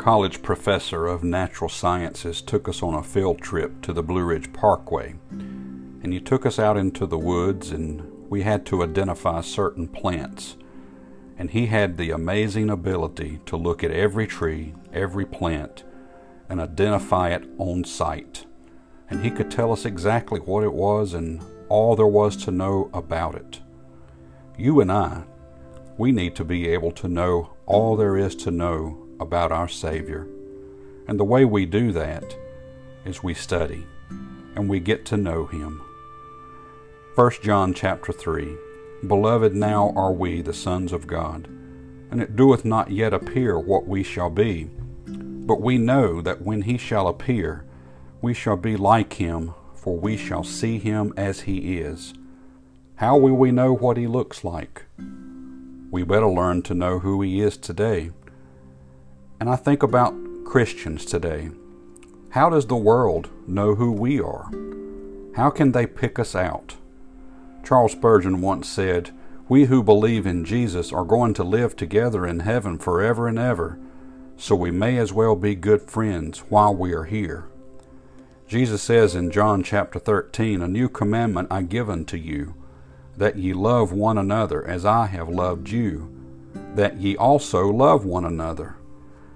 college professor of natural sciences took us on a field trip to the Blue Ridge Parkway. And he took us out into the woods, and we had to identify certain plants. And he had the amazing ability to look at every tree, every plant, and identify it on sight. And he could tell us exactly what it was and all there was to know about it. You and I, we need to be able to know all there is to know about our Savior. And the way we do that is we study and we get to know Him. 1 John chapter 3 Beloved, now are we the sons of God, and it doeth not yet appear what we shall be. But we know that when He shall appear, we shall be like Him, for we shall see Him as He is. How will we know what He looks like? We better learn to know who He is today and I think about Christians today. How does the world know who we are? How can they pick us out? Charles Spurgeon once said, We who believe in Jesus are going to live together in heaven forever and ever, so we may as well be good friends while we are here. Jesus says in John chapter 13, A new commandment I give unto you, that ye love one another as I have loved you, that ye also love one another.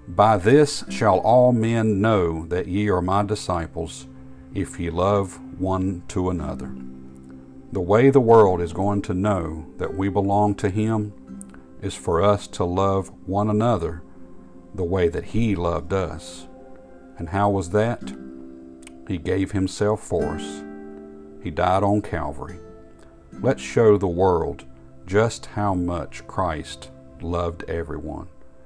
By this shall all men know that ye are my disciples, if ye love one to another. The way the world is going to know that we belong to Him is for us to love one another the way that He loved us. And how was that? He gave Himself for us. He died on Calvary. Let's show the world just how much Christ loved everyone.